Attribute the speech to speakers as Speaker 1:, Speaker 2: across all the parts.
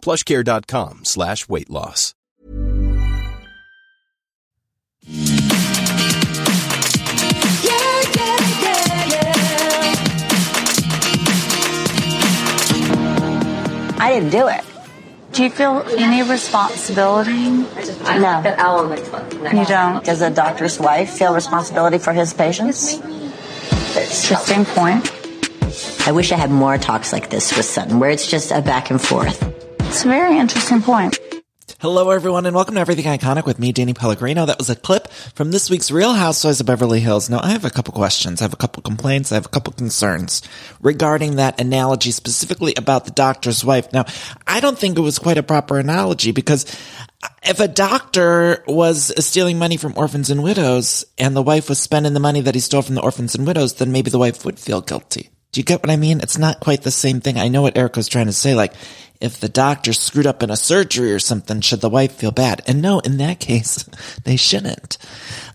Speaker 1: plushcare.com slash weight loss.
Speaker 2: I didn't do it.
Speaker 3: Do you feel any responsibility?
Speaker 2: No.
Speaker 3: You don't.
Speaker 2: Does a doctor's wife feel responsibility for his patients?
Speaker 3: Interesting point.
Speaker 2: I wish I had more talks like this with Sutton, where it's just a back and forth.
Speaker 3: It's a very interesting point.
Speaker 4: Hello, everyone, and welcome to Everything Iconic with me, Danny Pellegrino. That was a clip from this week's Real Housewives of Beverly Hills. Now, I have a couple questions. I have a couple complaints. I have a couple concerns regarding that analogy, specifically about the doctor's wife. Now, I don't think it was quite a proper analogy because if a doctor was stealing money from orphans and widows and the wife was spending the money that he stole from the orphans and widows, then maybe the wife would feel guilty. Do you get what I mean? It's not quite the same thing. I know what Erica's trying to say. Like, if the doctor screwed up in a surgery or something, should the wife feel bad? And no, in that case, they shouldn't.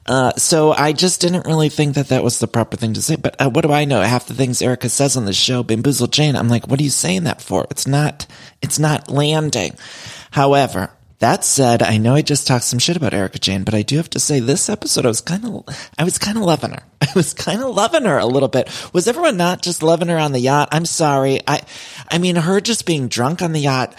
Speaker 4: Uh, so I just didn't really think that that was the proper thing to say. But uh, what do I know? Half the things Erica says on the show, bamboozle Jane. I'm like, what are you saying that for? It's not, it's not landing. However, that said, I know I just talked some shit about Erika Jayne, but I do have to say this episode, I was kind of, I was kind of loving her. I was kind of loving her a little bit. Was everyone not just loving her on the yacht? I'm sorry. I, I mean, her just being drunk on the yacht,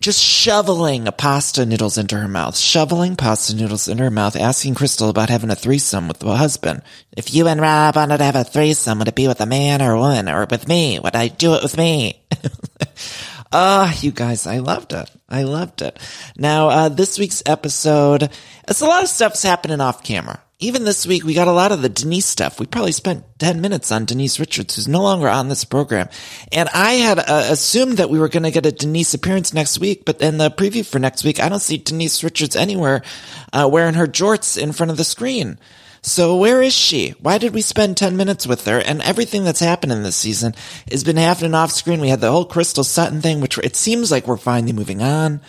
Speaker 4: just shoveling pasta noodles into her mouth, shoveling pasta noodles into her mouth, asking Crystal about having a threesome with the husband. If you and Rob wanted to have a threesome, would it be with a man or a woman or with me? Would I do it with me? Ah, you guys, I loved it. I loved it. Now, uh, this week's episode, it's a lot of stuff's happening off camera. Even this week, we got a lot of the Denise stuff. We probably spent 10 minutes on Denise Richards, who's no longer on this program. And I had uh, assumed that we were going to get a Denise appearance next week, but in the preview for next week, I don't see Denise Richards anywhere uh, wearing her jorts in front of the screen. So where is she? Why did we spend 10 minutes with her? And everything that's happened in this season has been happening off screen. We had the whole Crystal Sutton thing, which it seems like we're finally moving on.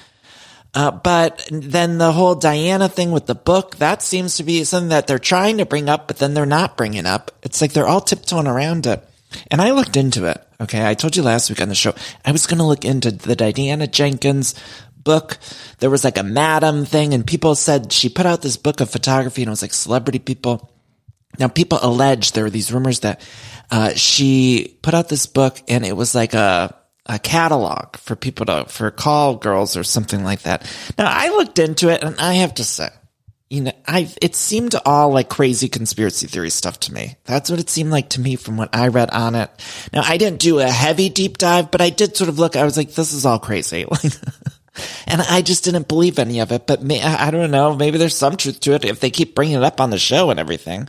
Speaker 4: Uh, but then the whole Diana thing with the book, that seems to be something that they're trying to bring up, but then they're not bringing up. It's like they're all tiptoeing around it. And I looked into it. Okay. I told you last week on the show, I was going to look into the Diana Jenkins book. There was like a madam thing and people said she put out this book of photography and it was like celebrity people. Now people allege there were these rumors that, uh, she put out this book and it was like a, a catalog for people to, for call girls or something like that. Now I looked into it and I have to say, you know, I, it seemed all like crazy conspiracy theory stuff to me. That's what it seemed like to me from what I read on it. Now I didn't do a heavy deep dive, but I did sort of look, I was like, this is all crazy. And I just didn't believe any of it, but may, I don't know. Maybe there's some truth to it if they keep bringing it up on the show and everything.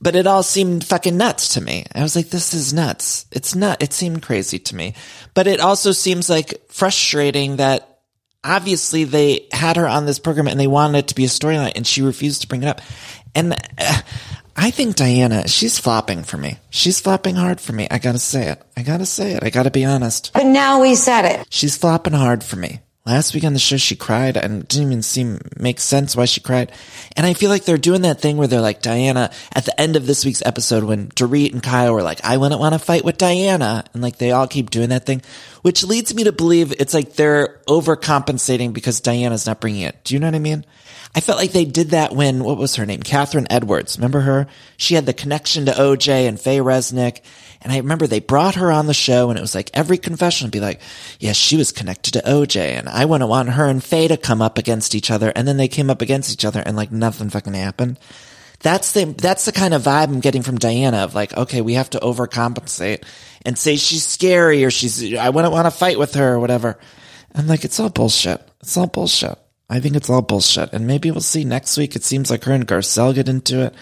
Speaker 4: But it all seemed fucking nuts to me. I was like, this is nuts. It's not, it seemed crazy to me. But it also seems like frustrating that obviously they had her on this program and they wanted it to be a storyline and she refused to bring it up. And uh, I think Diana, she's flopping for me. She's flopping hard for me. I gotta say it. I gotta say it. I gotta be honest.
Speaker 2: But now we said it.
Speaker 4: She's flopping hard for me. Last week on the show, she cried and it didn't even seem make sense why she cried. And I feel like they're doing that thing where they're like Diana at the end of this week's episode when Dorit and Kyle were like, I wouldn't want to fight with Diana. And like they all keep doing that thing, which leads me to believe it's like they're overcompensating because Diana's not bringing it. Do you know what I mean? I felt like they did that when, what was her name? Kathryn Edwards. Remember her? She had the connection to OJ and Faye Resnick. And I remember they brought her on the show and it was like every confession would be like, yes, yeah, she was connected to OJ and I wouldn't want her and Faye to come up against each other. And then they came up against each other and like nothing fucking happened. That's the, that's the kind of vibe I'm getting from Diana of like, okay, we have to overcompensate and say she's scary or she's, I wouldn't want to fight with her or whatever. I'm like, it's all bullshit. It's all bullshit. I think it's all bullshit. And maybe we'll see next week. It seems like her and Garcelle get into it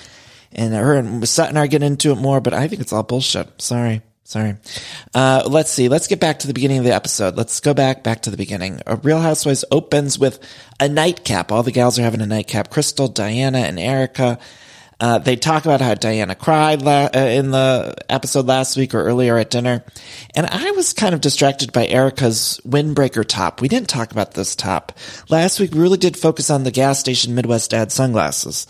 Speaker 4: and her and Sutton are getting into it more, but I think it's all bullshit. Sorry. Sorry. Uh, let's see. Let's get back to the beginning of the episode. Let's go back, back to the beginning. A Real Housewives opens with a nightcap. All the gals are having a nightcap. Crystal, Diana, and Erica. Uh, they talk about how Diana cried la- uh, in the episode last week or earlier at dinner. And I was kind of distracted by Erica's windbreaker top. We didn't talk about this top. Last week, we really did focus on the gas station Midwest ad sunglasses.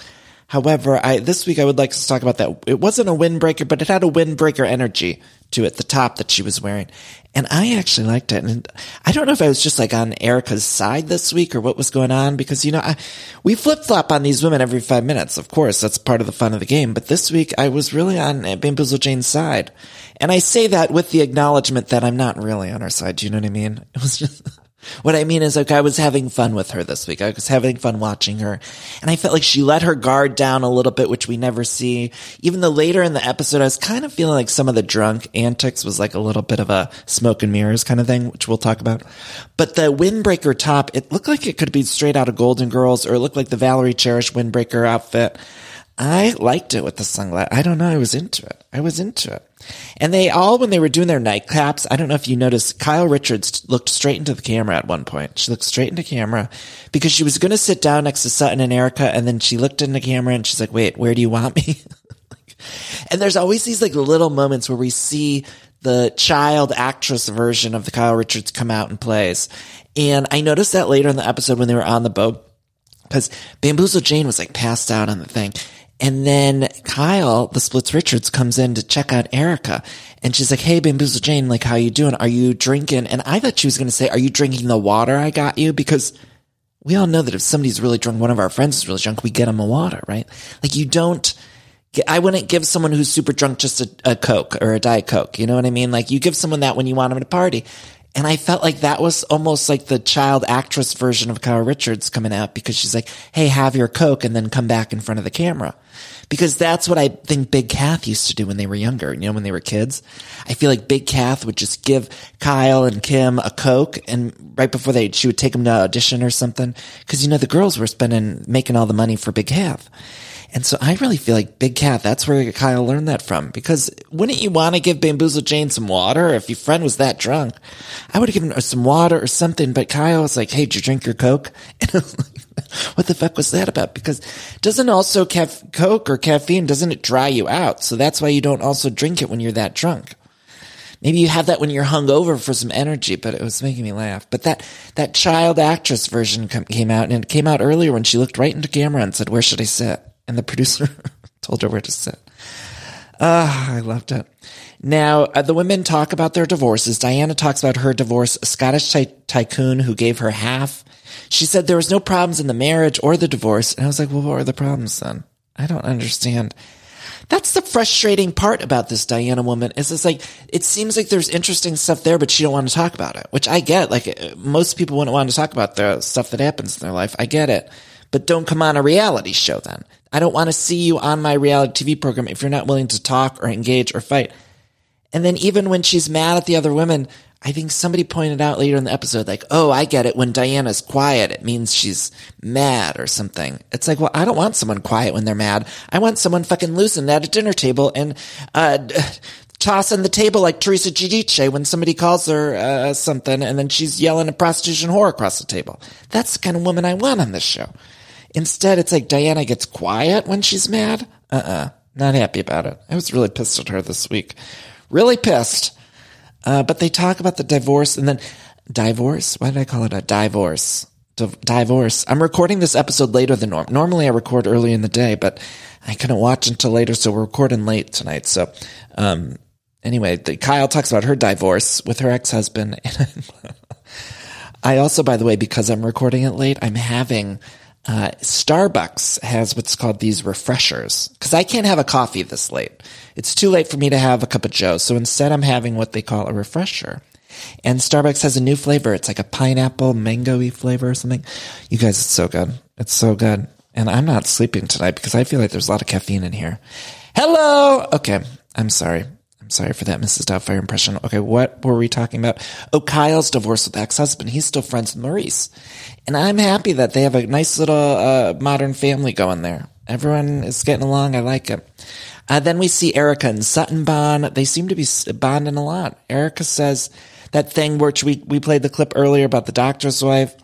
Speaker 4: However, I, this week I would like to talk about that. It wasn't a windbreaker, but it had a windbreaker energy to it, the top that she was wearing. And I actually liked it. And I don't know if I was just like on Erica's side this week or what was going on because, you know, I, we flip flop on these women every five minutes. Of course, that's part of the fun of the game. But this week I was really on Bamboozle Jane's side. And I say that with the acknowledgement that I'm not really on her side. Do you know what I mean? It was just, what I mean is like I was having fun with her this week. I was having fun watching her. And I felt like she let her guard down a little bit, which we never see. Even though later in the episode, I was kind of feeling like some of the drunk antics was like a little bit of a smoke and mirrors kind of thing, which we'll talk about. But the windbreaker top, it looked like it could be straight out of Golden Girls or it looked like the Valerie Cherish windbreaker outfit. I liked it with the sunglasses. I don't know. I was into it. I was into it. And they all, when they were doing their nightcaps, I don't know if you noticed, Kyle Richards looked straight into the camera at one point. She looked straight into camera because she was going to sit down next to Sutton and Erica. And then she looked into camera and she's like, wait, where do you want me? and there's always these like little moments where we see the child actress version of the Kyle Richards come out and plays. And I noticed that later in the episode when they were on the boat because Bamboozle Jane was like passed out on the thing. And then Kyle, the Splits Richards, comes in to check out Erica. And she's like, Hey, Bamboozle Jane, like, how you doing? Are you drinking? And I thought she was going to say, Are you drinking the water I got you? Because we all know that if somebody's really drunk, one of our friends is really drunk, we get them a water, right? Like, you don't, I wouldn't give someone who's super drunk just a, a Coke or a Diet Coke. You know what I mean? Like, you give someone that when you want them to party. And I felt like that was almost like the child actress version of Kyle Richards coming out because she's like, Hey, have your Coke and then come back in front of the camera. Because that's what I think Big Kath used to do when they were younger, you know, when they were kids. I feel like Big Kath would just give Kyle and Kim a Coke and right before they, she would take them to audition or something. Cause you know, the girls were spending, making all the money for Big Kath. And so I really feel like Big Kath, that's where Kyle learned that from. Because wouldn't you want to give Bamboozle Jane some water if your friend was that drunk? I would have given her some water or something, but Kyle was like, hey, did you drink your Coke? And I was like, what the fuck was that about? Because doesn't also caf- Coke or caffeine, doesn't it dry you out? So that's why you don't also drink it when you're that drunk. Maybe you have that when you're hungover for some energy, but it was making me laugh. But that, that child actress version came out and it came out earlier when she looked right into camera and said, where should I sit? And the producer told her where to sit. Ah, I loved it. Now, uh, the women talk about their divorces. Diana talks about her divorce, a Scottish ty- tycoon who gave her half. She said there was no problems in the marriage or the divorce. And I was like, well, what are the problems then? I don't understand. That's the frustrating part about this Diana woman is it's like, it seems like there's interesting stuff there, but she don't want to talk about it, which I get. Like uh, most people wouldn't want to talk about the stuff that happens in their life. I get it, but don't come on a reality show then. I don't want to see you on my reality TV program if you're not willing to talk or engage or fight. And then even when she's mad at the other women, I think somebody pointed out later in the episode, like, oh, I get it. When Diana's quiet, it means she's mad or something. It's like, well, I don't want someone quiet when they're mad. I want someone fucking loosened at a dinner table and, uh, tossing the table like Teresa Giudice when somebody calls her, uh, something and then she's yelling a prostitution whore across the table. That's the kind of woman I want on this show. Instead, it's like Diana gets quiet when she's mad. Uh-uh. Not happy about it. I was really pissed at her this week. Really pissed. Uh, but they talk about the divorce and then divorce. Why did I call it a divorce? Divorce. I'm recording this episode later than norm. Normally I record early in the day, but I couldn't watch until later, so we're recording late tonight. So, um, anyway, the, Kyle talks about her divorce with her ex-husband. I also, by the way, because I'm recording it late, I'm having uh, Starbucks has what's called these refreshers because I can't have a coffee this late. It's too late for me to have a cup of Joe. So instead, I'm having what they call a refresher. And Starbucks has a new flavor. It's like a pineapple mango-y flavor or something. You guys, it's so good. It's so good. And I'm not sleeping tonight because I feel like there's a lot of caffeine in here. Hello. Okay. I'm sorry. Sorry for that Mrs. Doubtfire impression. Okay. What were we talking about? Oh, Kyle's divorced with ex-husband. He's still friends with Maurice. And I'm happy that they have a nice little, uh, modern family going there. Everyone is getting along. I like it. Uh, then we see Erica and Sutton bond. They seem to be bonding a lot. Erica says that thing which we, we played the clip earlier about the doctor's wife.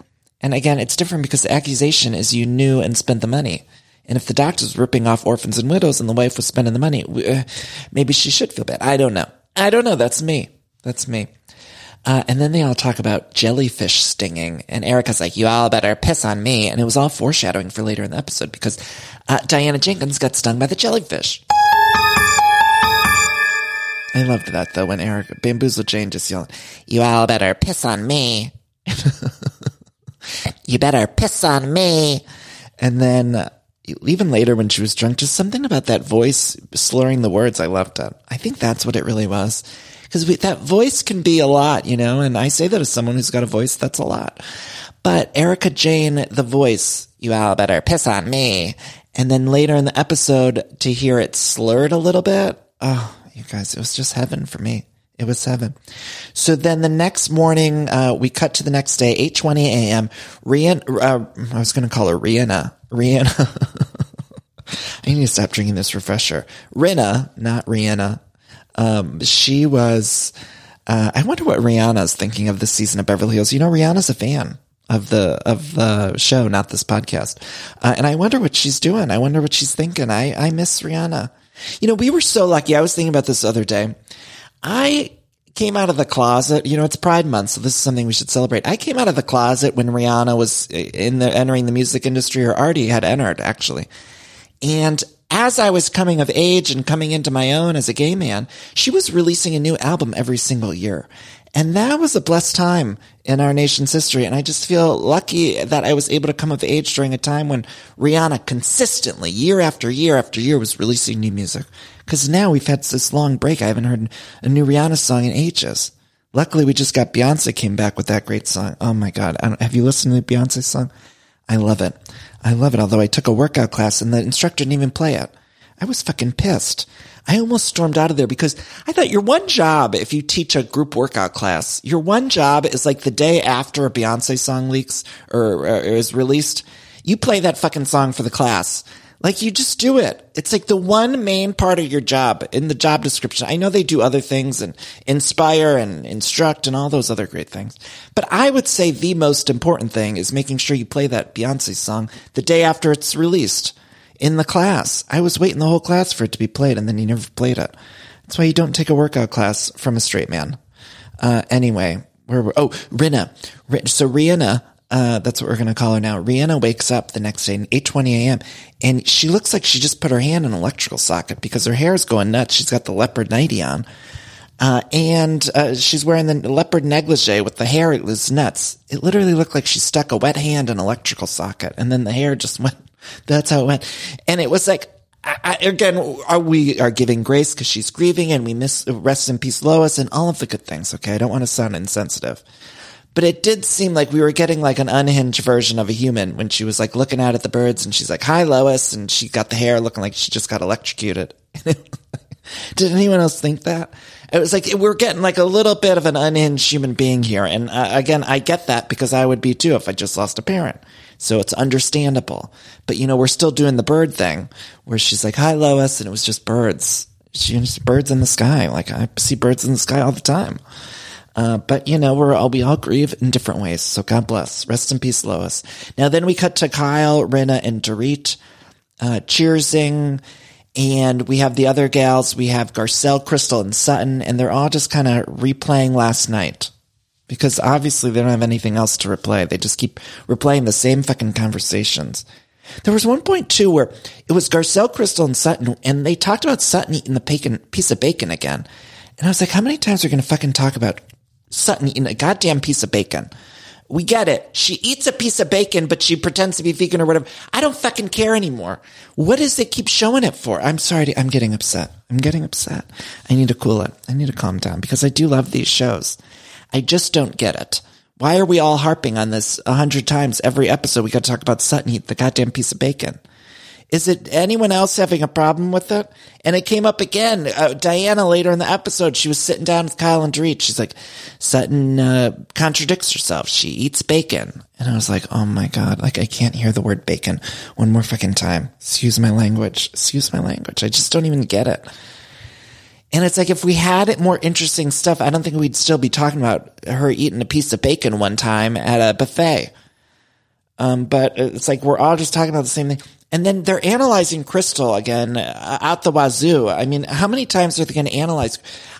Speaker 4: And again, it's different because the accusation is you knew and spent the money. And if the doctor's ripping off orphans and widows and the wife was spending the money, uh, maybe she should feel bad. I don't know. I don't know. That's me. That's me. Uh, and then they all talk about jellyfish stinging. And Erica's like, you all better piss on me. And it was all foreshadowing for later in the episode because uh, Diana Jenkins got stung by the jellyfish. I loved that though when Erica, Bamboozle Jane just yelled, you all better piss on me. you better piss on me. And then uh, even later when she was drunk, just something about that voice slurring the words. I loved it. I think that's what it really was. Because that voice can be a lot, you know, and I say that as someone who's got a voice, that's a lot. But Erika Jayne, the voice, you all better piss on me. And then later in the episode to hear it slurred a little bit. Oh, you guys, it was just heaven for me. It was seven. So then the next morning, uh, we cut to the next day, 8.20 a.m. Rihanna, uh, I was going to call her Rihanna. Rihanna. I need to stop drinking this refresher. Rinna, not Rihanna. Um, she was, uh, I wonder what Rihanna's thinking of this season of Beverly Hills. You know, Rihanna's a fan of the, of the show, not this podcast. Uh, and I wonder what she's doing. I wonder what she's thinking. I, I miss Rihanna. You know, we were so lucky. I was thinking about this the other day. I came out of the closet. You know, it's Pride Month, so this is something we should celebrate. I came out of the closet when Rihanna was in the entering the music industry, or already had entered actually. And as I was coming of age and coming into my own as a gay man, she was releasing a new album every single year. And that was a blessed time in our nation's history. And I just feel lucky that I was able to come of age during a time when Rihanna consistently, year after year after year, was releasing new music. Cause now we've had this long break. I haven't heard a new Rihanna song in ages. Luckily, we just got Beyonce came back with that great song. Oh my God. have you listened to the Beyonce song? I love it. I love it. Although I took a workout class and the instructor didn't even play it. I was fucking pissed. I almost stormed out of there because I thought your one job, if you teach a group workout class, your one job is like the day after a Beyonce song leaks or, or is released, you play that fucking song for the class. Like you just do it. It's like the one main part of your job in the job description. I know they do other things and inspire and instruct and all those other great things. But I would say the most important thing is making sure you play that Beyonce song the day after it's released in the class. I was waiting the whole class for it to be played and then he never played it. That's why you don't take a workout class from a straight man. Uh, anyway, where were, oh, Rinna. So Rihanna, uh, that's what we're going to call her now. Rihanna wakes up the next day at 8.20 a.m. and she looks like she just put her hand in an electrical socket because her hair is going nuts. She's got the leopard nightie on. Uh, and, uh, she's wearing the leopard negligee with the hair. It was nuts. It literally looked like she stuck a wet hand in an electrical socket and then the hair just went, that's how it went. And it was like, I, again, are, we are giving grace because she's grieving and we miss, rest in peace Lois and all of the good things. Okay. I don't want to sound insensitive but it did seem like we were getting like an unhinged version of a human when she was like looking out at the birds and she's like, hi, Lois. And she got the hair looking like she just got electrocuted. Did anyone else think that? It was like, we're getting like a little bit of an unhinged human being here. And uh, again, I get that because I would be too if I just lost a parent. So it's understandable. But you know, we're still doing the bird thing where she's like, hi, Lois. And it was just birds. She birds in the sky. Like I see birds in the sky all the time. Uh, but you know, we're all, we all grieve in different ways. So God bless. Rest in peace, Lois. Now then we cut to Kyle, Rinna, and Dorit, uh, cheersing. And we have the other gals. We have Garcelle, Crystal, and Sutton, and they're all just kind of replaying last night. Because obviously they don't have anything else to replay. They just keep replaying the same fucking conversations. There was one point too where it was Garcelle, Crystal, and Sutton, and they talked about Sutton eating the bacon, piece of bacon again. And I was like, how many times are we going to fucking talk about Sutton eating a goddamn piece of bacon. We get it. She eats a piece of bacon, but she pretends to be vegan or whatever. I don't fucking care anymore. What does it keep showing it for? I'm sorry. To, I'm getting upset. I'm getting upset. I need to cool it. I need to calm down because I do love these shows. I just don't get it. Why are we all harping on this a hundred times every episode? We got to talk about Sutton eat the goddamn piece of bacon. Is it anyone else having a problem with it? And it came up again. Uh, Diana later in the episode, she was sitting down with Kyle and Dorit. She's like, Sutton uh, contradicts herself. She eats bacon. And I was like, oh my God, like I can't hear the word bacon one more fucking time. Excuse my language. Excuse my language. I just don't even get it. And it's like if we had more interesting stuff, I don't think we'd still be talking about her eating a piece of bacon one time at a buffet. Um, but it's like we're all just talking about the same thing. And then they're analyzing Crystal again uh, out the wazoo. I mean, how many times are they going to analyze?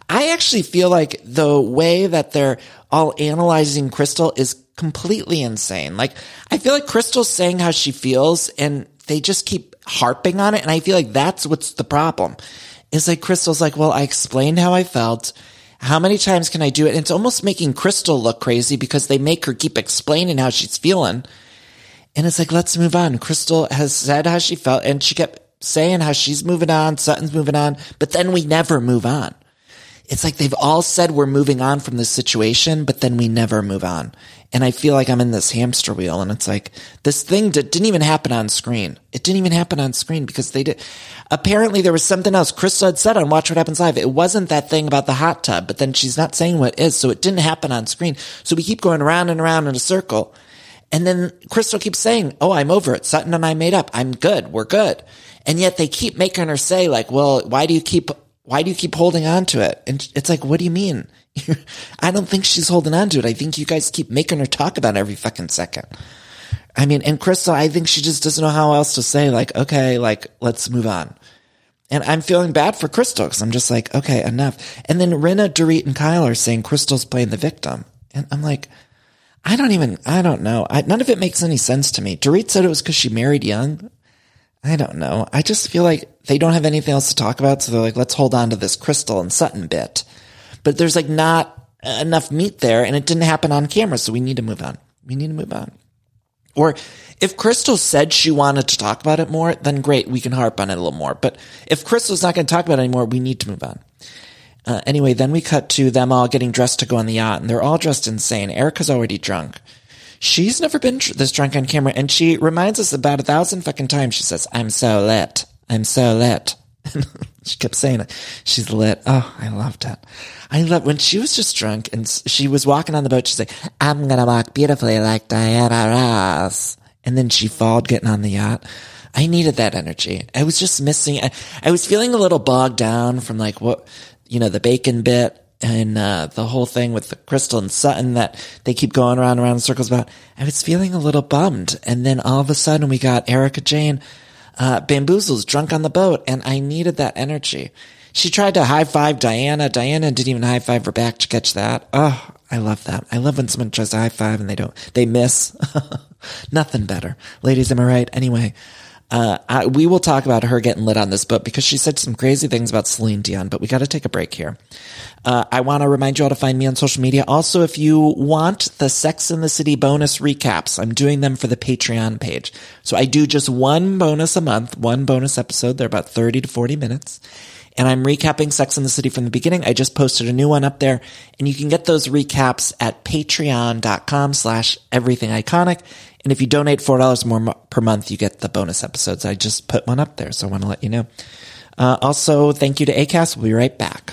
Speaker 4: I actually feel like the way that they're all analyzing Crystal is completely insane. Like, I feel like Crystal's saying how she feels and they just keep harping on it. And I feel like that's what's the problem. Is like Crystal's like, well, I explained how I felt. How many times can I do it? And it's almost making Crystal look crazy because they make her keep explaining how she's feeling. And it's like, let's move on. Crystal has said how she felt and she kept saying how she's moving on, Sutton's moving on, but then we never move on. It's like they've all said we're moving on from this situation, but then we never move on. And I feel like I'm in this hamster wheel and it's like this thing that didn't even happen on screen. It didn't even happen on screen because they did. Apparently there was something else Crystal had said on Watch What Happens Live. It wasn't that thing about the hot tub, but then she's not saying what is. So it didn't happen on screen. So we keep going around and around in a circle. And then Crystal keeps saying, Oh, I'm over it. Sutton and I made up. I'm good. We're good. And yet they keep making her say like, well, why do you keep, why do you keep holding on to it? And it's like, what do you mean? I don't think she's holding on to it. I think you guys keep making her talk about it every fucking second. I mean, and Crystal, I think she just doesn't know how else to say like, okay, like, let's move on. And I'm feeling bad for Crystal because I'm just like, okay, enough. And then Rinna, Dorit, and Kyle are saying Crystal's playing the victim. And I'm like, I don't even, I don't know. I, none of it makes any sense to me. Dorit said it was because she married young. I don't know. I just feel like they don't have anything else to talk about. So they're like, let's hold on to this Crystal and Sutton bit. But there's like not enough meat there and it didn't happen on camera. So we need to move on. We need to move on. Or if Crystal said she wanted to talk about it more, then great. We can harp on it a little more. But if Crystal's not going to talk about it anymore, we need to move on. Uh, anyway, then we cut to them all getting dressed to go on the yacht, and they're all dressed insane. Erika's already drunk. She's never been tr- this drunk on camera, and she reminds us about a thousand fucking times. She says, "I'm so lit. I'm so lit." she kept saying it. She's lit. Oh, I loved it. I love when she was just drunk and she was walking on the boat. She's like, "I'm gonna walk beautifully like Diana Ross," and then she followed getting on the yacht. I needed that energy. I was just missing. I, I was feeling a little bogged down from like what you know, the bacon bit and uh, the whole thing with the Crystal and Sutton that they keep going around and around in circles about. I was feeling a little bummed. And then all of a sudden we got Erika Jayne uh, bamboozles drunk on the boat and I needed that energy. She tried to high five Diana. Diana didn't even high five her back to catch that. Oh, I love that. I love when someone tries to high five and they don't, they miss. Nothing better. Ladies, am I right? Anyway, uh, I, we will talk about her getting lit on this book because she said some crazy things about Celine Dion, but we got to take a break here. Uh, I want to remind you all to find me on social media. Also, if you want the Sex in the City bonus recaps, I'm doing them for the Patreon page. So I do just one bonus a month, one bonus episode. They're about 30 to 40 minutes and I'm recapping Sex in the City from the beginning. I just posted a new one up there and you can get those recaps at patreon.com slash everything iconic. And if you donate $4 more per month, you get the bonus episodes. I just put one up there. So I want to let you know. Uh, also, thank you to ACAST. We'll be right back.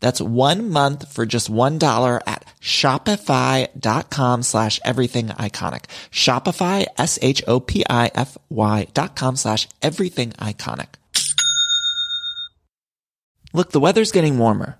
Speaker 4: That's one month for just $1 at shopify.com slash everything iconic. Shopify, S-H-O-P-I-F-Y dot com slash everything iconic. Look, the weather's getting warmer.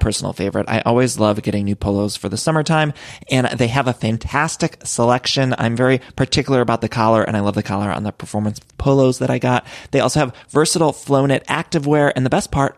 Speaker 4: personal favorite. I always love getting new polos for the summertime and they have a fantastic selection. I'm very particular about the collar and I love the collar on the performance polos that I got. They also have versatile flow knit activewear and the best part,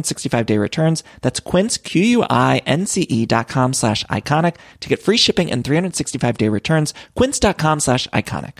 Speaker 4: 365 day returns. That's quince, Q-U-I-N-C-E dot com slash iconic to get free shipping and 365 day returns. Quince.com slash iconic.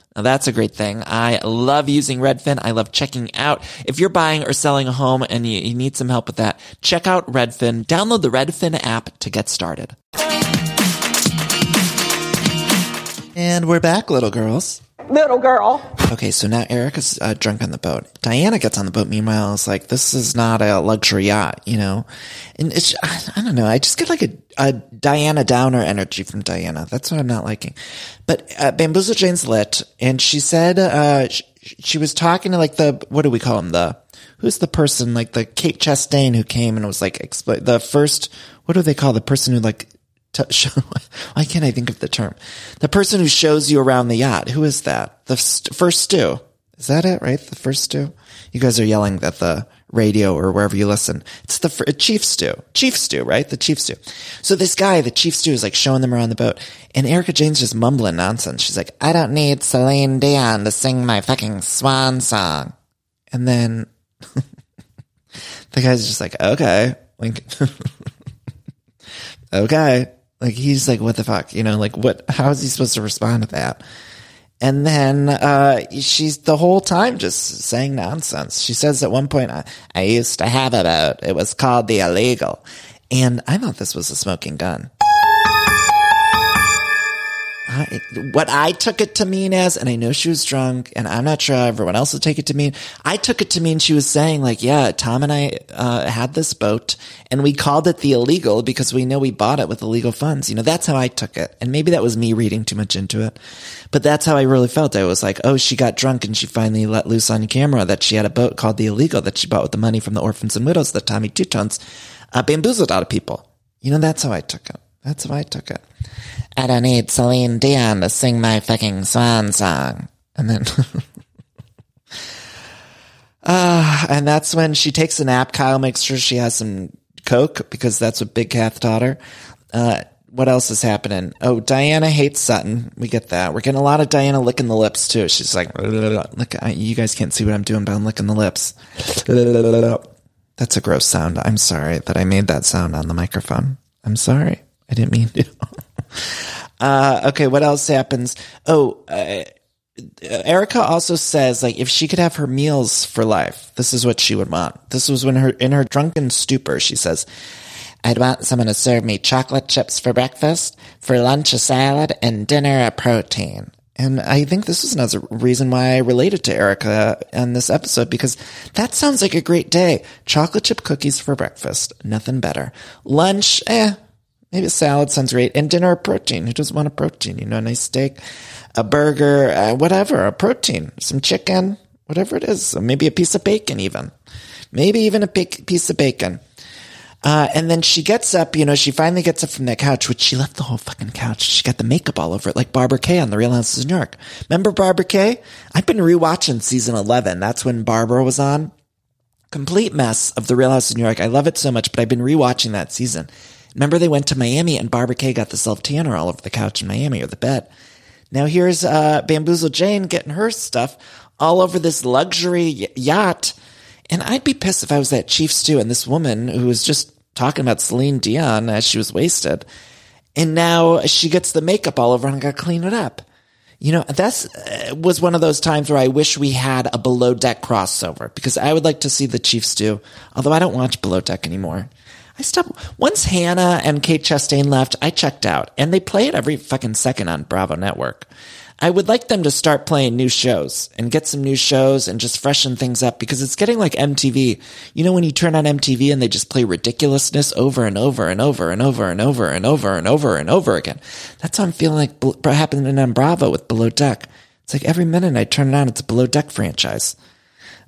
Speaker 4: Now that's a great thing. I love using Redfin. I love checking out. If you're buying or selling a home and you, you, need some help with that, check out Redfin. Download the Redfin app to get started. And we're back, little girls.
Speaker 5: Little girl.
Speaker 4: Okay, so now Erica's uh, drunk on the boat. Diana gets on the boat. Meanwhile, it's like, this is not a luxury yacht, you know? And it's, I, I don't know. I just get like a, a Diana Downer energy from Diana. That's what I'm not liking. But uh, Bamboozle Jane's lit, and she said, uh, she, she was talking to like the, what do we call him? The, who's the person, like the Kate Chastain who came and was like, expl- the first, what do they call the person who like, T- show, why can't I think of the term? The person who shows you around the yacht. Who is that? The st- first stew. Is that it, right? The first stew? You guys are yelling at the radio or wherever you listen. It's the fr- chief stew. Chief stew, right? The chief stew. So this guy, the chief stew, is like showing them around the boat. And Erika Jayne's just mumbling nonsense. She's like, I don't need Celine Dion to sing my fucking swan song. And then the guy's just like, okay. Like, okay. Like he's like, what the fuck? You know, like what, how is he supposed to respond to that? And then, uh, she's the whole time just saying nonsense. She says at one point, I, I used to have a boat. It was called the illegal. And I thought this was a smoking gun. I, what I took it to mean as, and I know she was drunk, and I'm not sure everyone else would take it to mean. I took it to mean she was saying like, yeah, Tom and I uh, had this boat, and we called it the illegal because we know we bought it with illegal funds. You know, that's how I took it, and maybe that was me reading too much into it, but that's how I really felt. I was like, oh, she got drunk, and she finally let loose on camera that she had a boat called the illegal that she bought with the money from the orphans and widows that Tommy Two uh, bamboozled out of people. You know, that's how I took it. That's how I took it. I don't need Celine Dion to sing my fucking swan song. And then, uh, and that's when she takes a nap. Kyle makes sure she has some Coke because that's what Big Kath taught her. Uh, what else is happening? Oh, Diana hates Sutton. We get that. We're getting a lot of Diana licking the lips too. She's like, look, you guys can't see what I'm doing, but I'm licking the lips. That's a gross sound. I'm sorry that I made that sound on the microphone. I'm sorry. I didn't mean to. uh, okay, what else happens? Oh, uh, Erika also says like if she could have her meals for life, this is what she would want. This was when her in her drunken stupor, she says, I'd want someone to serve me chocolate chips for breakfast, for lunch a salad, and dinner a protein. And I think this is another reason why I related to Erica in this episode because that sounds like a great day. Chocolate chip cookies for breakfast. Nothing better. Lunch, eh, maybe a salad sounds great. And dinner, a protein. Who doesn't want a protein? You know, a nice steak, a burger, uh, whatever, a protein, some chicken, whatever it is. Maybe a piece of bacon even. Maybe even a piece of bacon. Uh, and then she gets up, you know, she finally gets up from that couch, which she left the whole fucking couch. She got the makeup all over it, like Barbara Kay on The Real Houses of New York. Remember Barbara Kay? I've been rewatching season 11. That's when Barbara was on. Complete mess of The Real House of New York. I love it so much, but I've been rewatching that season. Remember they went to Miami and Barbara Kay got the self tanner all over the couch in Miami or the bed. Now here's, uh, Bamboozle Jane getting her stuff all over this luxury yacht and I'd be pissed if I was that chief stew and this woman who was just talking about Celine Dion as she was wasted. And now she gets the makeup all over and I got to clean it up. You know, that's uh, was one of those times where I wish we had a below deck crossover because I would like to see the chief stew. Although I don't watch below deck anymore. I stopped once Hannah and Kate Chastain left. I checked out, and they play it every fucking second on Bravo Network. I would like them to start playing new shows and get some new shows and just freshen things up because it's getting like MTV. You know, when you turn on MTV and they just play ridiculousness over and over and over and over and over and over and over and over again. That's how I'm feeling like happening on Bravo with Below Deck. It's like every minute I turn it on, it's a Below Deck franchise.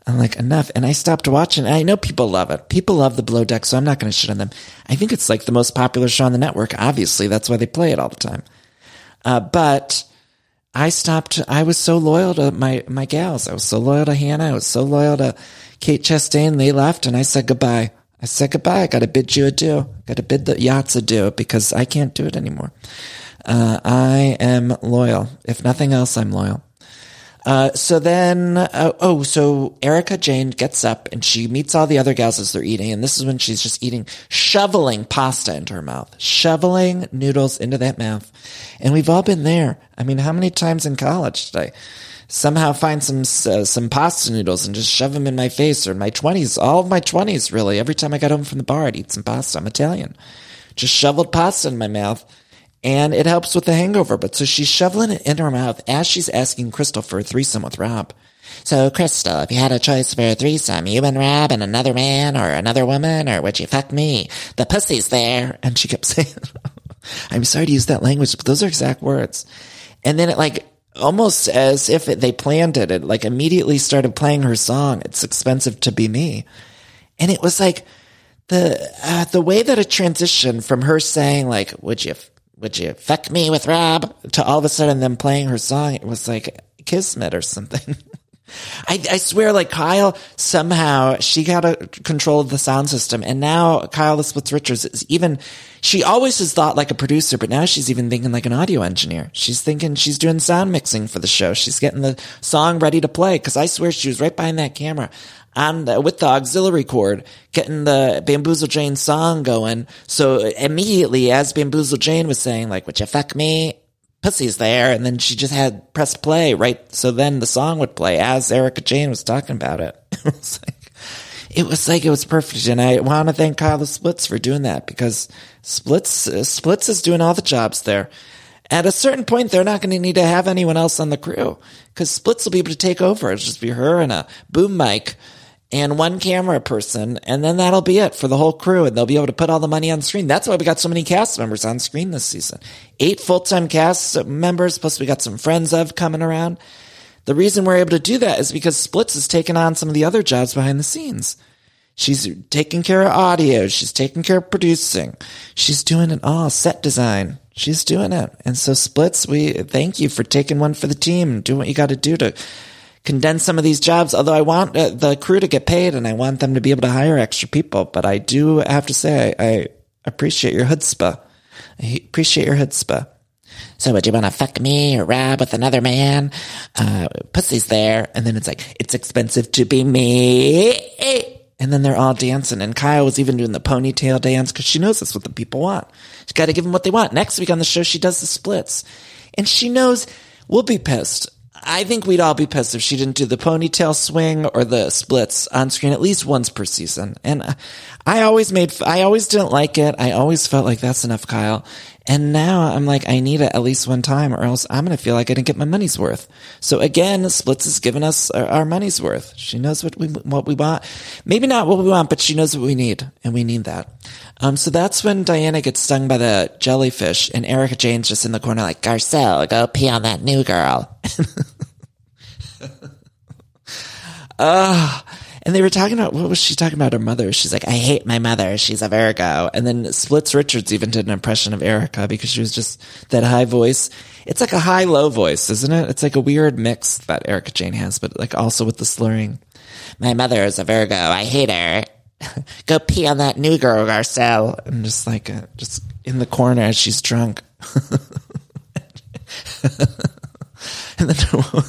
Speaker 4: I'm like, enough. And I stopped watching. I know people love it. People love the Below Deck, so I'm not going to shit on them. I think it's like the most popular show on the network. Obviously, that's why they play it all the time. Uh, but I stopped. I was so loyal to my, my gals. I was so loyal to Hannah. I was so loyal to Kate Chastain. They left and I said goodbye. I said goodbye. I got to bid you adieu. Got to bid the yachts adieu because I can't do it anymore. Uh, I am loyal. If nothing else, I'm loyal. Uh, so then, uh, oh, so Erika Jayne gets up and she meets all the other gals as they're eating. And this is when she's just eating, shoveling pasta into her mouth, shoveling noodles into that mouth. And we've all been there. I mean, how many times in college did I somehow find some, uh, some pasta noodles and just shove them in my face or in my twenties, all of my twenties, really. Every time I got home from the bar, I'd eat some pasta. I'm Italian. Just shoveled pasta in my mouth and it helps with the hangover. But so she's shoveling it in her mouth as she's asking Crystal for a threesome with Rob. So, Crystal, if you had a choice for a threesome, you and Rob and another man or another woman, or would you fuck me? The pussy's there. And she kept saying, I'm sorry to use that language, but those are exact words. And then it like, almost as if it, they planned it, it like immediately started playing her song. It's expensive to be me. And it was like, the, uh, the way that it transitioned from her saying like, would you would you fuck me with Rob? To all of a sudden them playing her song, it was like Kismet or something. I, I, swear, like Kyle, somehow she got a control of the sound system, and now Kyle the Splits Richards is even. She always has thought like a producer, but now she's even thinking like an audio engineer. She's thinking she's doing sound mixing for the show. She's getting the song ready to play because I swear she was right behind that camera on the, uh, with the auxiliary cord, getting the Bamboozle Jane song going. So immediately, as Bamboozle Jane was saying, like, "Would you fuck me?" Pussy's there, and then she just had press play, right? So then the song would play as Erika Jayne was talking about it. it was like, it was like it was perfect, and I want to thank Kyle Splits for doing that because Splits uh, Splits is doing all the jobs there. At a certain point, they're not going to need to have anyone else on the crew because Splits will be able to take over. It'll just be her and a boom mic and one camera person, and then that'll be it for the whole crew, and they'll be able to put all the money on screen. That's why we got so many cast members on screen this season. Eight full-time cast members, plus we got some friends of coming around. The reason we're able to do that is because Splits has taken on some of the other jobs behind the scenes. She's taking care of audio. She's taking care of producing. She's doing it all. Set design. She's doing it. And so Splits, we thank you for taking one for the team. Do what you got to do to condense some of these jobs. Although I want uh, the crew to get paid and I want them to be able to hire extra people, but I do have to say I, I appreciate your chutzpah. I appreciate your chutzpah. So would you want to fuck me or Rob with another man? Uh, pussy's there. And then it's like, it's expensive to be me. And then they're all dancing. And Kyle was even doing the ponytail dance because she knows that's what the people want. She's got to give them what they want. Next week on the show, she does the splits. And she knows we'll be pissed. I think we'd all be pissed if she didn't do the ponytail swing or the splits on screen at least once per season. And I always made, I always didn't like it. I always felt like that's enough, Kyle. And now I'm like, I need it at least one time or else I'm going to feel like I didn't get my money's worth. So again, Splits has given us our, our, money's worth. She knows what we, what we want. Maybe not what we want, but she knows what we need and we need that. Um, so that's when Diana gets stung by the jellyfish and Erika Jayne's just in the corner like, Garcelle, go pee on that new girl. Ah. And they were talking about, what was she talking about? Her mother. She's like, I hate my mother. She's a Virgo. And then Splits Richards even did an impression of Erika because she was just that high voice. It's like a high low voice, isn't it? It's like a weird mix that Erika Jayne has, but like also with the slurring. My mother is a Virgo. I hate her. Go pee on that new girl, Garcelle. And just like, uh, just in the corner as she's drunk. and then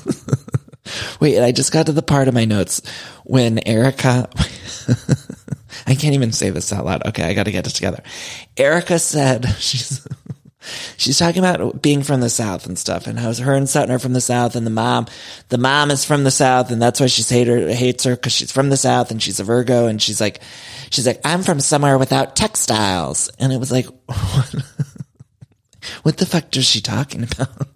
Speaker 4: Wait, I just got to the part of my notes when Erika, I can't even say this out loud. Okay, I got to get it together. Erika said she's, she's talking about being from the South and stuff and how her and Sutton are from the South and the mom, the mom is from the South and that's why she's hate her, hates her because she's from the South and she's a Virgo and she's like, she's like, I'm from somewhere without textiles. And it was like, what, what the fuck is she talking about?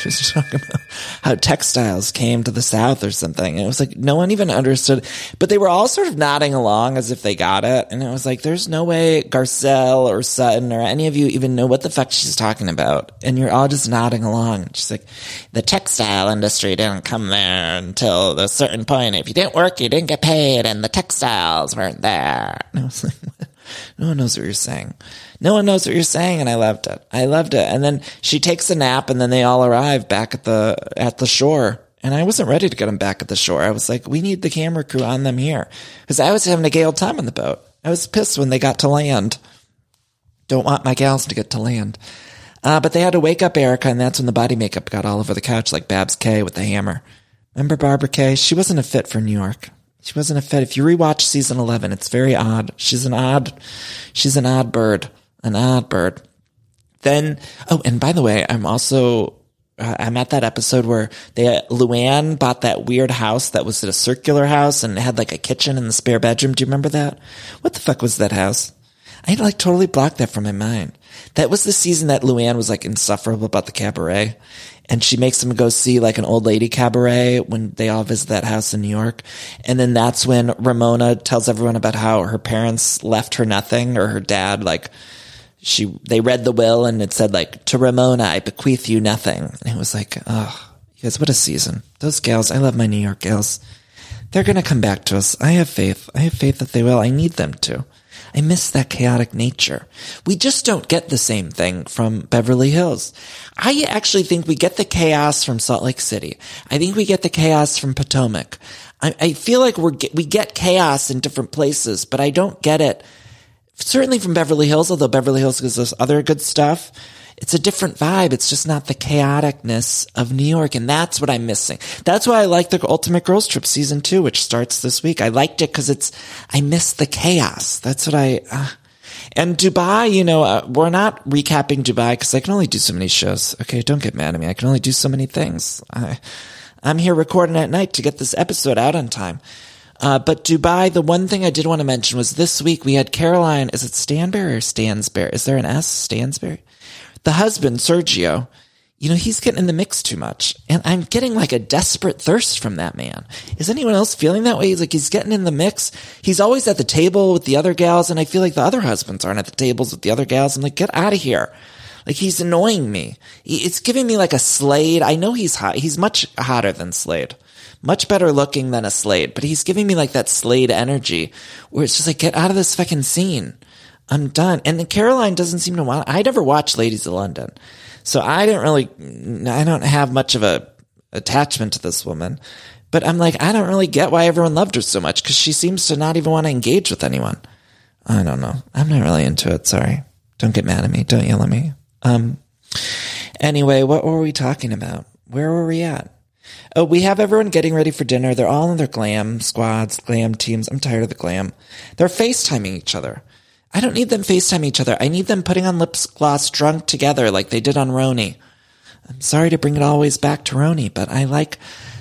Speaker 4: She was talking about how textiles came to the South or something. And it was like, no one even understood, but they were all sort of nodding along as if they got it. And it was like, there's no way Garcelle or Sutton or any of you even know what the fuck she's talking about. And you're all just nodding along. And She's like, the textile industry didn't come there until a certain point. If you didn't work, you didn't get paid and the textiles weren't there. And I was like, no one knows what you're saying. No one knows what you're saying. And I loved it. I loved it. And then she takes a nap and then they all arrive back at the, at the shore. And I wasn't ready to get them back at the shore. I was like, we need the camera crew on them here. Cause I was having a gay old time on the boat. I was pissed when they got to land. Don't want my gals to get to land. Uh, but they had to wake up Erika, and that's when the body makeup got all over the couch like Babs K with the hammer. Remember Barbara K? She wasn't a fit for New York. She wasn't a fit. If you rewatch season 11, it's very odd. She's an odd, she's an odd bird, an odd bird. Then, oh, and by the way, I'm also, uh, I'm at that episode where they, Luann bought that weird house that was a circular house and had like a kitchen in the spare bedroom. Do you remember that? What the fuck was that house? I had like totally blocked that from my mind. That was the season that Luann was like insufferable about the cabaret and she makes them go see like an old lady cabaret when they all visit that house in New York. And then that's when Ramona tells everyone about how her parents left her nothing or her dad, like she, they read the will and it said like, to Ramona, I bequeath you nothing. And it was like, oh, guys, what a season. Those gals, I love my New York gals. They're going to come back to us. I have faith. I have faith that they will. I need them to. I miss that chaotic nature. We just don't get the same thing from Beverly Hills. I actually think we get the chaos from Salt Lake City. I think we get the chaos from Potomac. I, I feel like we're, we get chaos in different places, but I don't get it certainly from Beverly Hills, although Beverly Hills gives us other good stuff it's a different vibe. It's just not the chaoticness of New York. And that's what I'm missing. That's why I like the Ultimate Girls Trip season two, which starts this week. I liked it because it's, I miss the chaos. That's what I, uh, and Dubai, you know, uh, we're not recapping Dubai because I can only do so many shows. Okay. Don't get mad at me. I can only do so many things. I, I'm here recording at night to get this episode out on time. Uh, but Dubai, the one thing I did want to mention was this week we had Caroline. Is it Stanberry or Stansberry? Is there an S? Stansberry? The husband, Sergio, you know, he's getting in the mix too much. And I'm getting like a desperate thirst from that man. Is anyone else feeling that way? He's like, he's getting in the mix. He's always at the table with the other gals. And I feel like the other husbands aren't at the tables with the other gals. I'm like, get out of here. Like he's annoying me. It's giving me like a Slade. I know he's hot. He's much hotter than Slade. Much better looking than a Slade, but he's giving me like that Slade energy where it's just like, get out of this fucking scene. I'm done. And Caroline doesn't seem to want, I never watched Ladies of London. So I didn't really, I don't have much of a attachment to this woman, but I'm like, I don't really get why everyone loved her so much because she seems to not even want to engage with anyone. I don't know. I'm not really into it. Sorry. Don't get mad at me. Don't yell at me. Um, anyway, what were we talking about? Where were we at? Oh, we have everyone getting ready for dinner. They're all in their glam squads, glam teams. I'm tired of the glam. They're FaceTiming each other. I don't need them FaceTime each other. I need them putting on lip gloss drunk together like they did on RHONY. I'm sorry to bring it always back to RHONY, but I like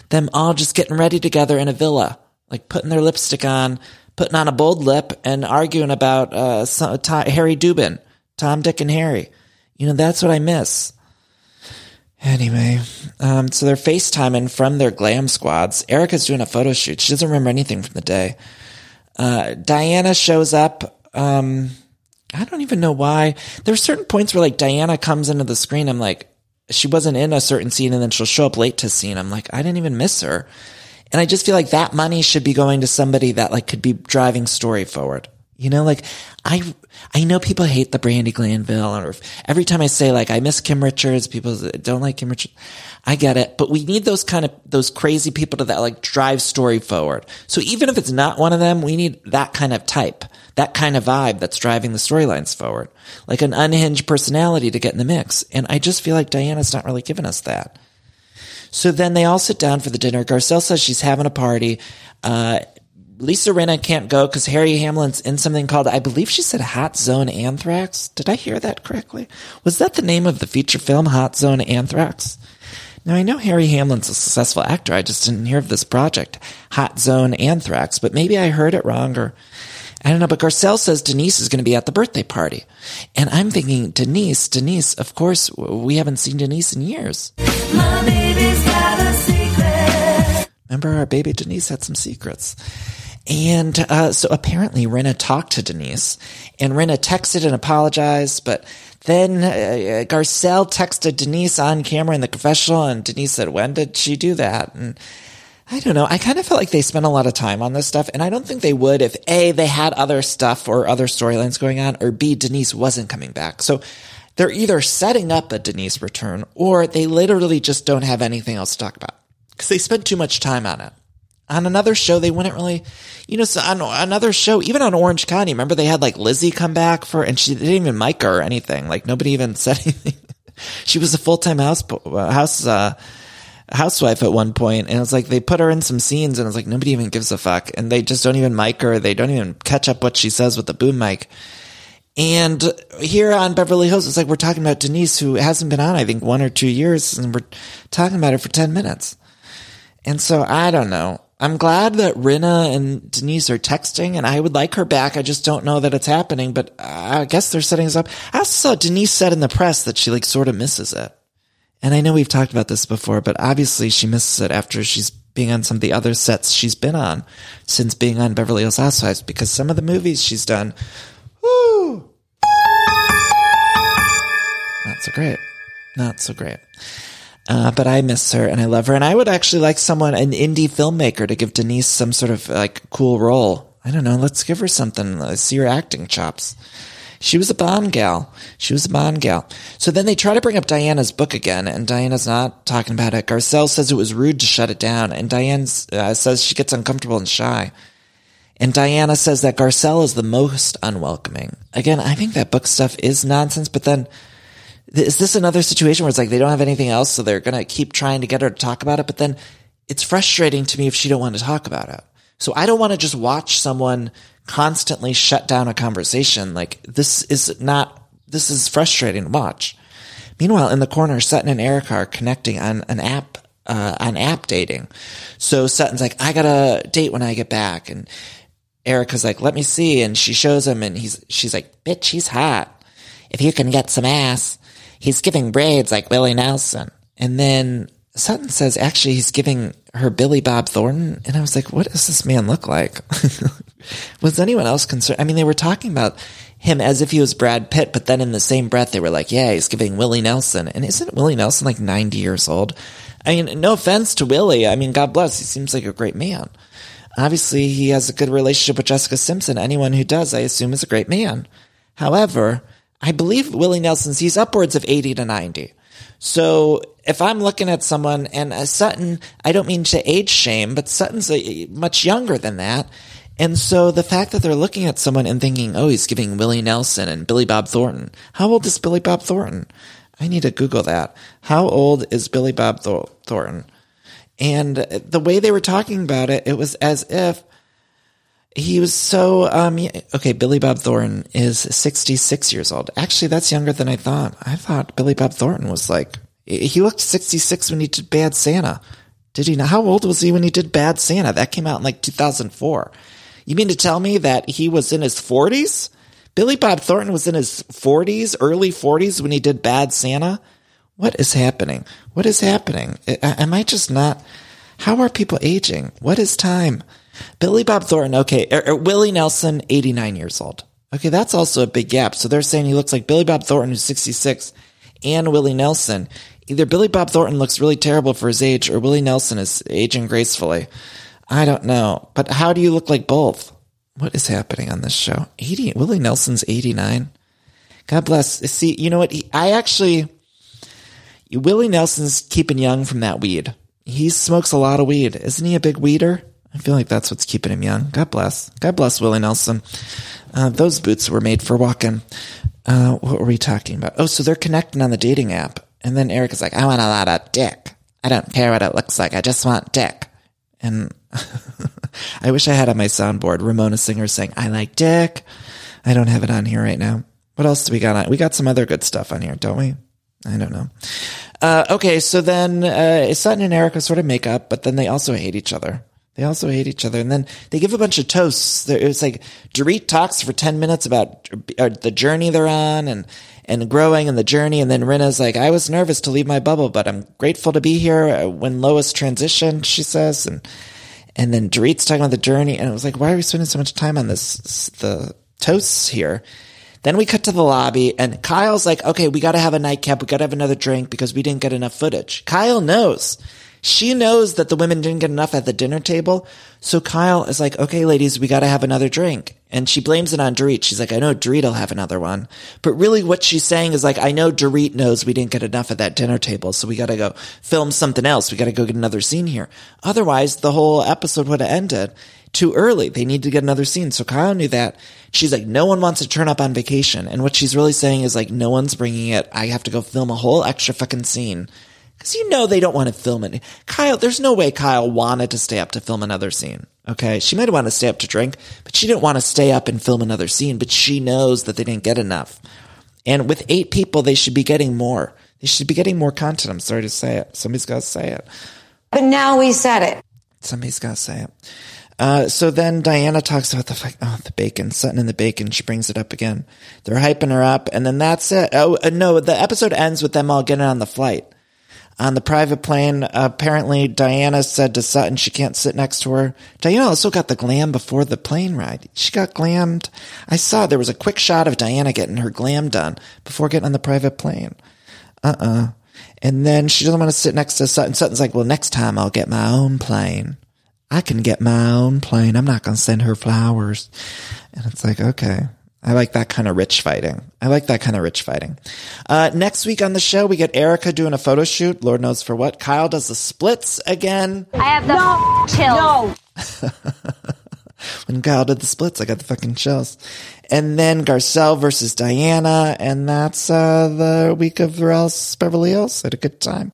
Speaker 4: them all just getting ready together in a villa, like putting their lipstick on, putting on a bold lip, and arguing about uh, some, Harry Dubin, Tom, Dick, and Harry. You know, that's what I miss. Anyway, um, so they're FaceTiming from their glam squads. Erika's doing a photo shoot. She doesn't remember anything from the day. Uh, Diana shows up. Um, I don't even know why. There's certain points where like Diana comes into the screen. I'm like, she wasn't in a certain scene and then she'll show up late to scene. I'm like, I didn't even miss her. And I just feel like that money should be going to somebody that like could be driving story forward. You know, like I, I know people hate the Brandi Glanville or every time I say like I miss Kim Richards, people don't like Kim Richards. I get it, but we need those kind of, those crazy people to that like drive story forward. So even if it's not one of them, we need that kind of type, that kind of vibe that's driving the storylines forward, like an unhinged personality to get in the mix. And I just feel like Diana's not really giving us that. So then they all sit down for the dinner. Garcelle says she's having a party. Uh, Lisa Rinna can't go because Harry Hamlin's in something called, I believe she said Hot Zone Anthrax. Did I hear that correctly? Was that the name of the feature film, Hot Zone Anthrax? Now I know Harry Hamlin's a successful actor. I just didn't hear of this project, Hot Zone Anthrax, but maybe I heard it wrong or I don't know. But Garcelle says Denise is going to be at the birthday party. And I'm thinking, Denise, Denise, of course, we haven't seen Denise in years. Remember our baby Denise had some secrets. And uh, so apparently Rinna talked to Denise, and Rinna texted and apologized, but then uh, Garcelle texted Denise on camera in the confessional, and Denise said, "When did she do that?" And I don't know. I kind of felt like they spent a lot of time on this stuff, and I don't think they would if a they had other stuff or other storylines going on, or b Denise wasn't coming back. So they're either setting up a Denise return, or they literally just don't have anything else to talk about because they spent too much time on it on another show, they wouldn't really, you know, so on another show, even on Orange County, remember they had like Lizzie come back for, and she didn't even mic her or anything. Like nobody even said anything. she was a full time house, house, uh, housewife at one point, and it's like they put her in some scenes, and it's like nobody even gives a fuck, and they just don't even mic her. They don't even catch up what she says with the boom mic. And here on Beverly Hills, it's like we're talking about Denise, who hasn't been on, I think, one or two years, and we're talking about her for 10 minutes. And so I don't know. I'm glad that Rinna and Denise are texting and I would like her back. I just don't know that it's happening, but I guess they're setting us up. I also saw Denise said in the press that she like sort of misses it. And I know we've talked about this before, but obviously she misses it after she's being on some of the other sets she's been on since being on Beverly Hills Housewives because some of the movies she's done, whoo, not so great. Not so great. Uh, but I miss her and I love her. And I would actually like someone, an indie filmmaker, to give Denise some sort of like cool role. I don't know. Let's give her something. Let's see her acting chops. She was a Bond gal. She was a Bond gal. So then they try to bring up Diana's book again, and Diana's not talking about it. Garcelle says it was rude to shut it down, and Diane uh, says she gets uncomfortable and shy. And Diana says that Garcelle is the most unwelcoming. Again, I think that book stuff is nonsense, but then is this another situation where it's like they don't have anything else, so they're gonna keep trying to get her to talk about it? But then it's frustrating to me if she don't want to talk about it. So I don't want to just watch someone constantly shut down a conversation. Like this is not, this is frustrating to watch. Meanwhile, in the corner, Sutton and Erika are connecting on an app, uh, on app dating. So Sutton's like, I got a date when I get back. And Erika's like, let me see. And she shows him and he's, she's like, bitch, he's hot. If you can get some ass he's giving braids like Willie Nelson. And then Sutton says, actually, he's giving her Billy Bob Thornton. And I was like, what does this man look like? was anyone else concerned? I mean, they were talking about him as if he was Brad Pitt, but then in the same breath, they were like, yeah, he's giving Willie Nelson. And isn't Willie Nelson like 90 years old? I mean, no offense to Willie. I mean, God bless. He seems like a great man. Obviously, he has a good relationship with Jessica Simpson. Anyone who does, I assume, is a great man. However, I believe Willie Nelson's, he's upwards of 80 to 90. So if I'm looking at someone and uh, Sutton, I don't mean to age shame, but Sutton's a, much younger than that. And so the fact that they're looking at someone and thinking, oh, he's giving Willie Nelson and Billy Bob Thornton. How old is Billy Bob Thornton? I need to Google that. How old is Billy Bob Thor- Thornton? And the way they were talking about it, it was as if he was so, um, okay, Billy Bob Thornton is 66 years old. Actually, that's younger than I thought. I thought Billy Bob Thornton was like, he looked 66 when he did Bad Santa. Did he not? How old was he when he did Bad Santa? That came out in like 2004. You mean to tell me that he was in his 40s? Billy Bob Thornton was in his 40s, early 40s when he did Bad Santa? What is happening? What is happening? Am I just not? How are people aging? What is time? Billy Bob Thornton, okay. Er, er, Willie Nelson, 89 years old. Okay, that's also a big gap. So they're saying he looks like Billy Bob Thornton, who's 66, and Willie Nelson. Either Billy Bob Thornton looks really terrible for his age, or Willie Nelson is aging gracefully. I don't know. But how do you look like both? What is happening on this show? 80, Willie Nelson's 89. God bless. See, you know what? He, I actually, Willie Nelson's keeping young from that weed. He smokes a lot of weed. Isn't he a big weeder? I feel like that's what's keeping him young. God bless. God bless Willie Nelson. Uh, those boots were made for walking. Uh, what were we talking about? Oh, so they're connecting on the dating app. And then Eric is like, I want a lot of dick. I don't care what it looks like. I just want dick. And I wish I had on my soundboard Ramona Singer saying, I like dick. I don't have it on here right now. What else do we got on? We got some other good stuff on here, don't we? I don't know. Uh, okay, so then uh, Sutton and Erika sort of make up, but then they also hate each other. They also hate each other. And then they give a bunch of toasts. It's like Dorit talks for 10 minutes about uh, the journey they're on and, and growing and the journey. And then Rinna's like, I was nervous to leave my bubble, but I'm grateful to be here uh, when Lois transitioned, she says. And, and then Dorit's talking about the journey. And it was like, why are we spending so much time on this, the toasts here? Then we cut to the lobby and Kyle's like, okay, we got to have a nightcap. We got to have another drink because we didn't get enough footage. Kyle knows. She knows that the women didn't get enough at the dinner table. So Kyle is like, okay, ladies, we got to have another drink. And she blames it on Dorit. She's like, I know Dorit will have another one. But really what she's saying is like, I know Dorit knows we didn't get enough at that dinner table. So we got to go film something else. We got to go get another scene here. Otherwise the whole episode would have ended too early. They need to get another scene. So Kyle knew that. She's like, no one wants to turn up on vacation. And what she's really saying is like, no one's bringing it. I have to go film a whole extra fucking scene because you know they don't want to film it. Kyle, there's no way Kyle wanted to stay up to film another scene. Okay. She might wanted to stay up to drink, but she didn't want to stay up and film another scene, but she knows that they didn't get enough. And with eight people, they should be getting more. They should be getting more content. I'm sorry to say it. Somebody's got to say it.
Speaker 5: But now we said it.
Speaker 4: Somebody's got to say it. Uh, so then Diana talks about the oh the bacon, Sutton and the bacon. She brings it up again. They're hyping her up, and then that's it. Oh uh, no, the episode ends with them all getting on the flight on the private plane. apparently, Diana said to Sutton she can't sit next to her. Diana also got the glam before the plane ride. She got glammed. I saw there was a quick shot of Diana getting her glam done before getting on the private plane. Uh uh-uh. uh And then she doesn't want to sit next to Sutton. Sutton's like, well, next time I'll get my own plane. I can get my own plane. I'm not going to send her flowers. And it's like, okay. I like that kind of rich fighting. I like that kind of rich fighting. Uh, next week on the show, we get Erika doing a photo shoot. Lord knows for what. Kyle does the splits again.
Speaker 3: I have the no, chills.
Speaker 4: No. when Kyle did the splits, I got the fucking chills. And then Garcelle versus Diana. And that's, uh, the week of Ralph's Beverly Hills. Had a good time.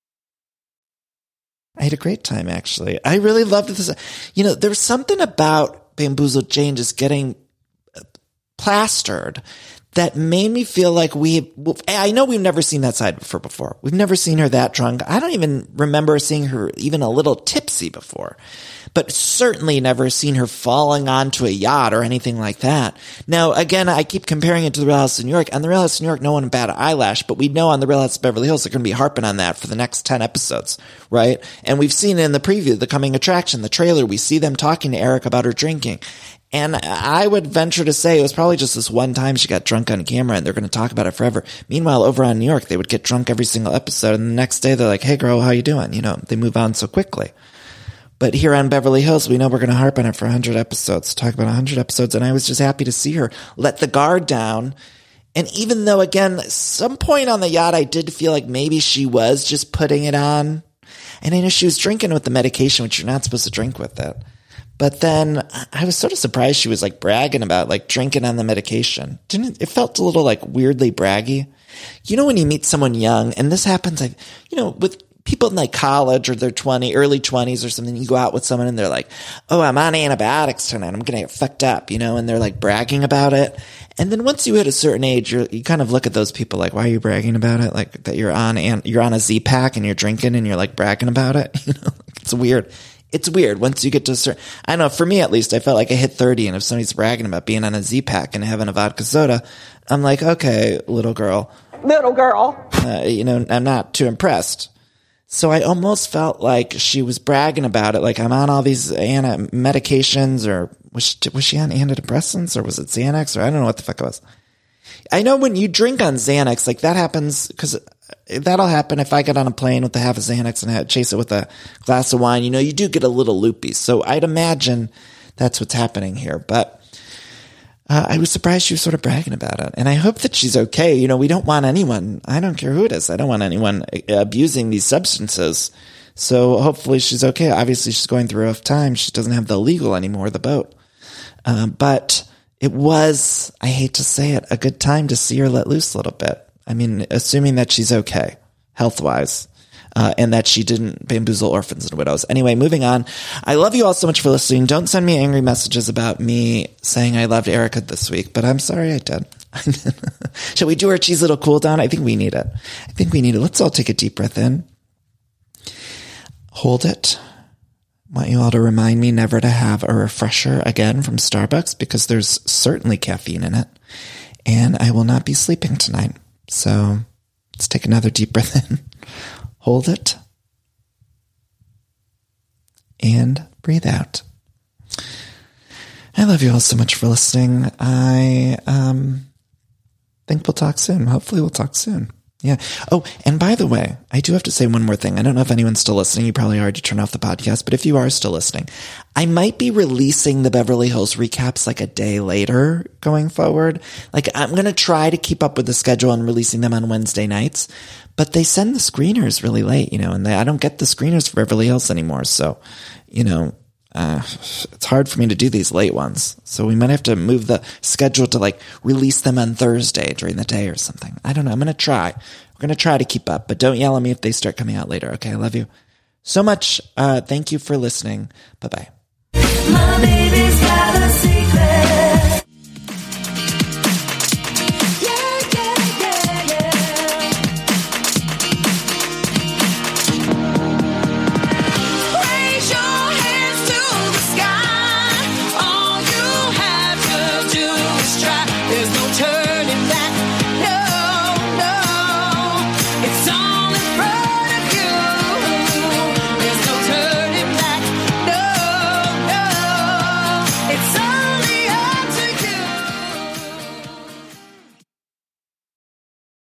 Speaker 4: I had a great time actually. I really loved this. You know, there was something about Bamboozled Jayne just getting uh, plastered that made me feel like we, I know we've never seen that side before before. We've never seen her that drunk. I don't even remember seeing her even a little tipsy before, but certainly never seen her falling onto a yacht or anything like that. Now, again, I keep comparing it to the Real House of New York and the Real House of New York, no one bat an eyelash, but we know on the Real House of Beverly Hills, they're going to be harping on that for the next 10 episodes, right? And we've seen in the preview, the coming attraction, the trailer, we see them talking to Eric about her drinking. And I would venture to say it was probably just this one time she got drunk on camera and they're going to talk about it forever. Meanwhile, over on New York, they would get drunk every single episode. And the next day they're like, Hey girl, how you doing? You know, they move on so quickly. But here on Beverly Hills, we know we're going to harp on it for 100 episodes, talk about 100 episodes. And I was just happy to see her let the guard down. And even though, again, some point on the yacht, I did feel like maybe she was just putting it on. And I know she was drinking with the medication, which you're not supposed to drink with it. But then I was sort of surprised she was like bragging about like drinking on the medication. Didn't it felt a little like weirdly braggy? You know, when you meet someone young and this happens, I, you know, with people in like college or their 20, early 20s or something, you go out with someone and they're like, Oh, I'm on antibiotics tonight. I'm going to get fucked up, you know, and they're like bragging about it. And then once you hit a certain age, you you kind of look at those people like, why are you bragging about it? Like that you're on, and you're on a Z pack and you're drinking and you're like bragging about it. You know, it's weird it's weird once you get to a certain, I don't know, for me at least, I felt like I hit 30 and if somebody's bragging about being on a Z pack and having a vodka soda, I'm like, okay, little girl.
Speaker 3: Little girl.
Speaker 4: Uh, you know, I'm not too impressed. So I almost felt like she was bragging about it. Like I'm on all these anti medications or was she, was she on antidepressants or was it Xanax or I don't know what the fuck it was. I know when you drink on Xanax, like that happens because uh, that'll happen if I get on a plane with a half a Xanax and I chase it with a glass of wine. You know, you do get a little loopy. So I'd imagine that's what's happening here. But uh, I was surprised she was sort of bragging about it. And I hope that she's okay. You know, we don't want anyone, I don't care who it is, I don't want anyone uh, abusing these substances. So hopefully she's okay. Obviously, she's going through a rough time. She doesn't have the legal anymore, the boat. Uh, but it was, I hate to say it, a good time to see her let loose a little bit. I mean, assuming that she's okay, health wise. Uh, and that she didn't bamboozle orphans and widows. Anyway, moving on. I love you all so much for listening. Don't send me angry messages about me saying I loved Erika this week, but I'm sorry I did. Shall we do our cheese little cool down? I think we need it. I think we need it. Let's all take a deep breath in. Hold it. Want you all to remind me never to have a refresher again from Starbucks because there's certainly caffeine in it. And I will not be sleeping tonight. So let's take another deep breath in, hold it, and breathe out. I love you all so much for listening. I um, think we'll talk soon. Hopefully, we'll talk soon. Yeah. Oh, and by the way, I do have to say one more thing. I don't know if anyone's still listening. You probably already turned off the podcast, but if you are still listening, I might be releasing the Beverly Hills recaps like a day later going forward. Like I'm going to try to keep up with the schedule and releasing them on Wednesday nights, but they send the screeners really late, you know, and they, I don't get the screeners for Beverly Hills anymore. So, you know, uh, it's hard for me to do these late ones. So we might have to move the schedule to like release them on Thursday during the day or something. I don't know. I'm going to try. We're going to try to keep up, but don't yell at me if they start coming out later. Okay. I love you so much. Uh, thank you for listening. Bye bye.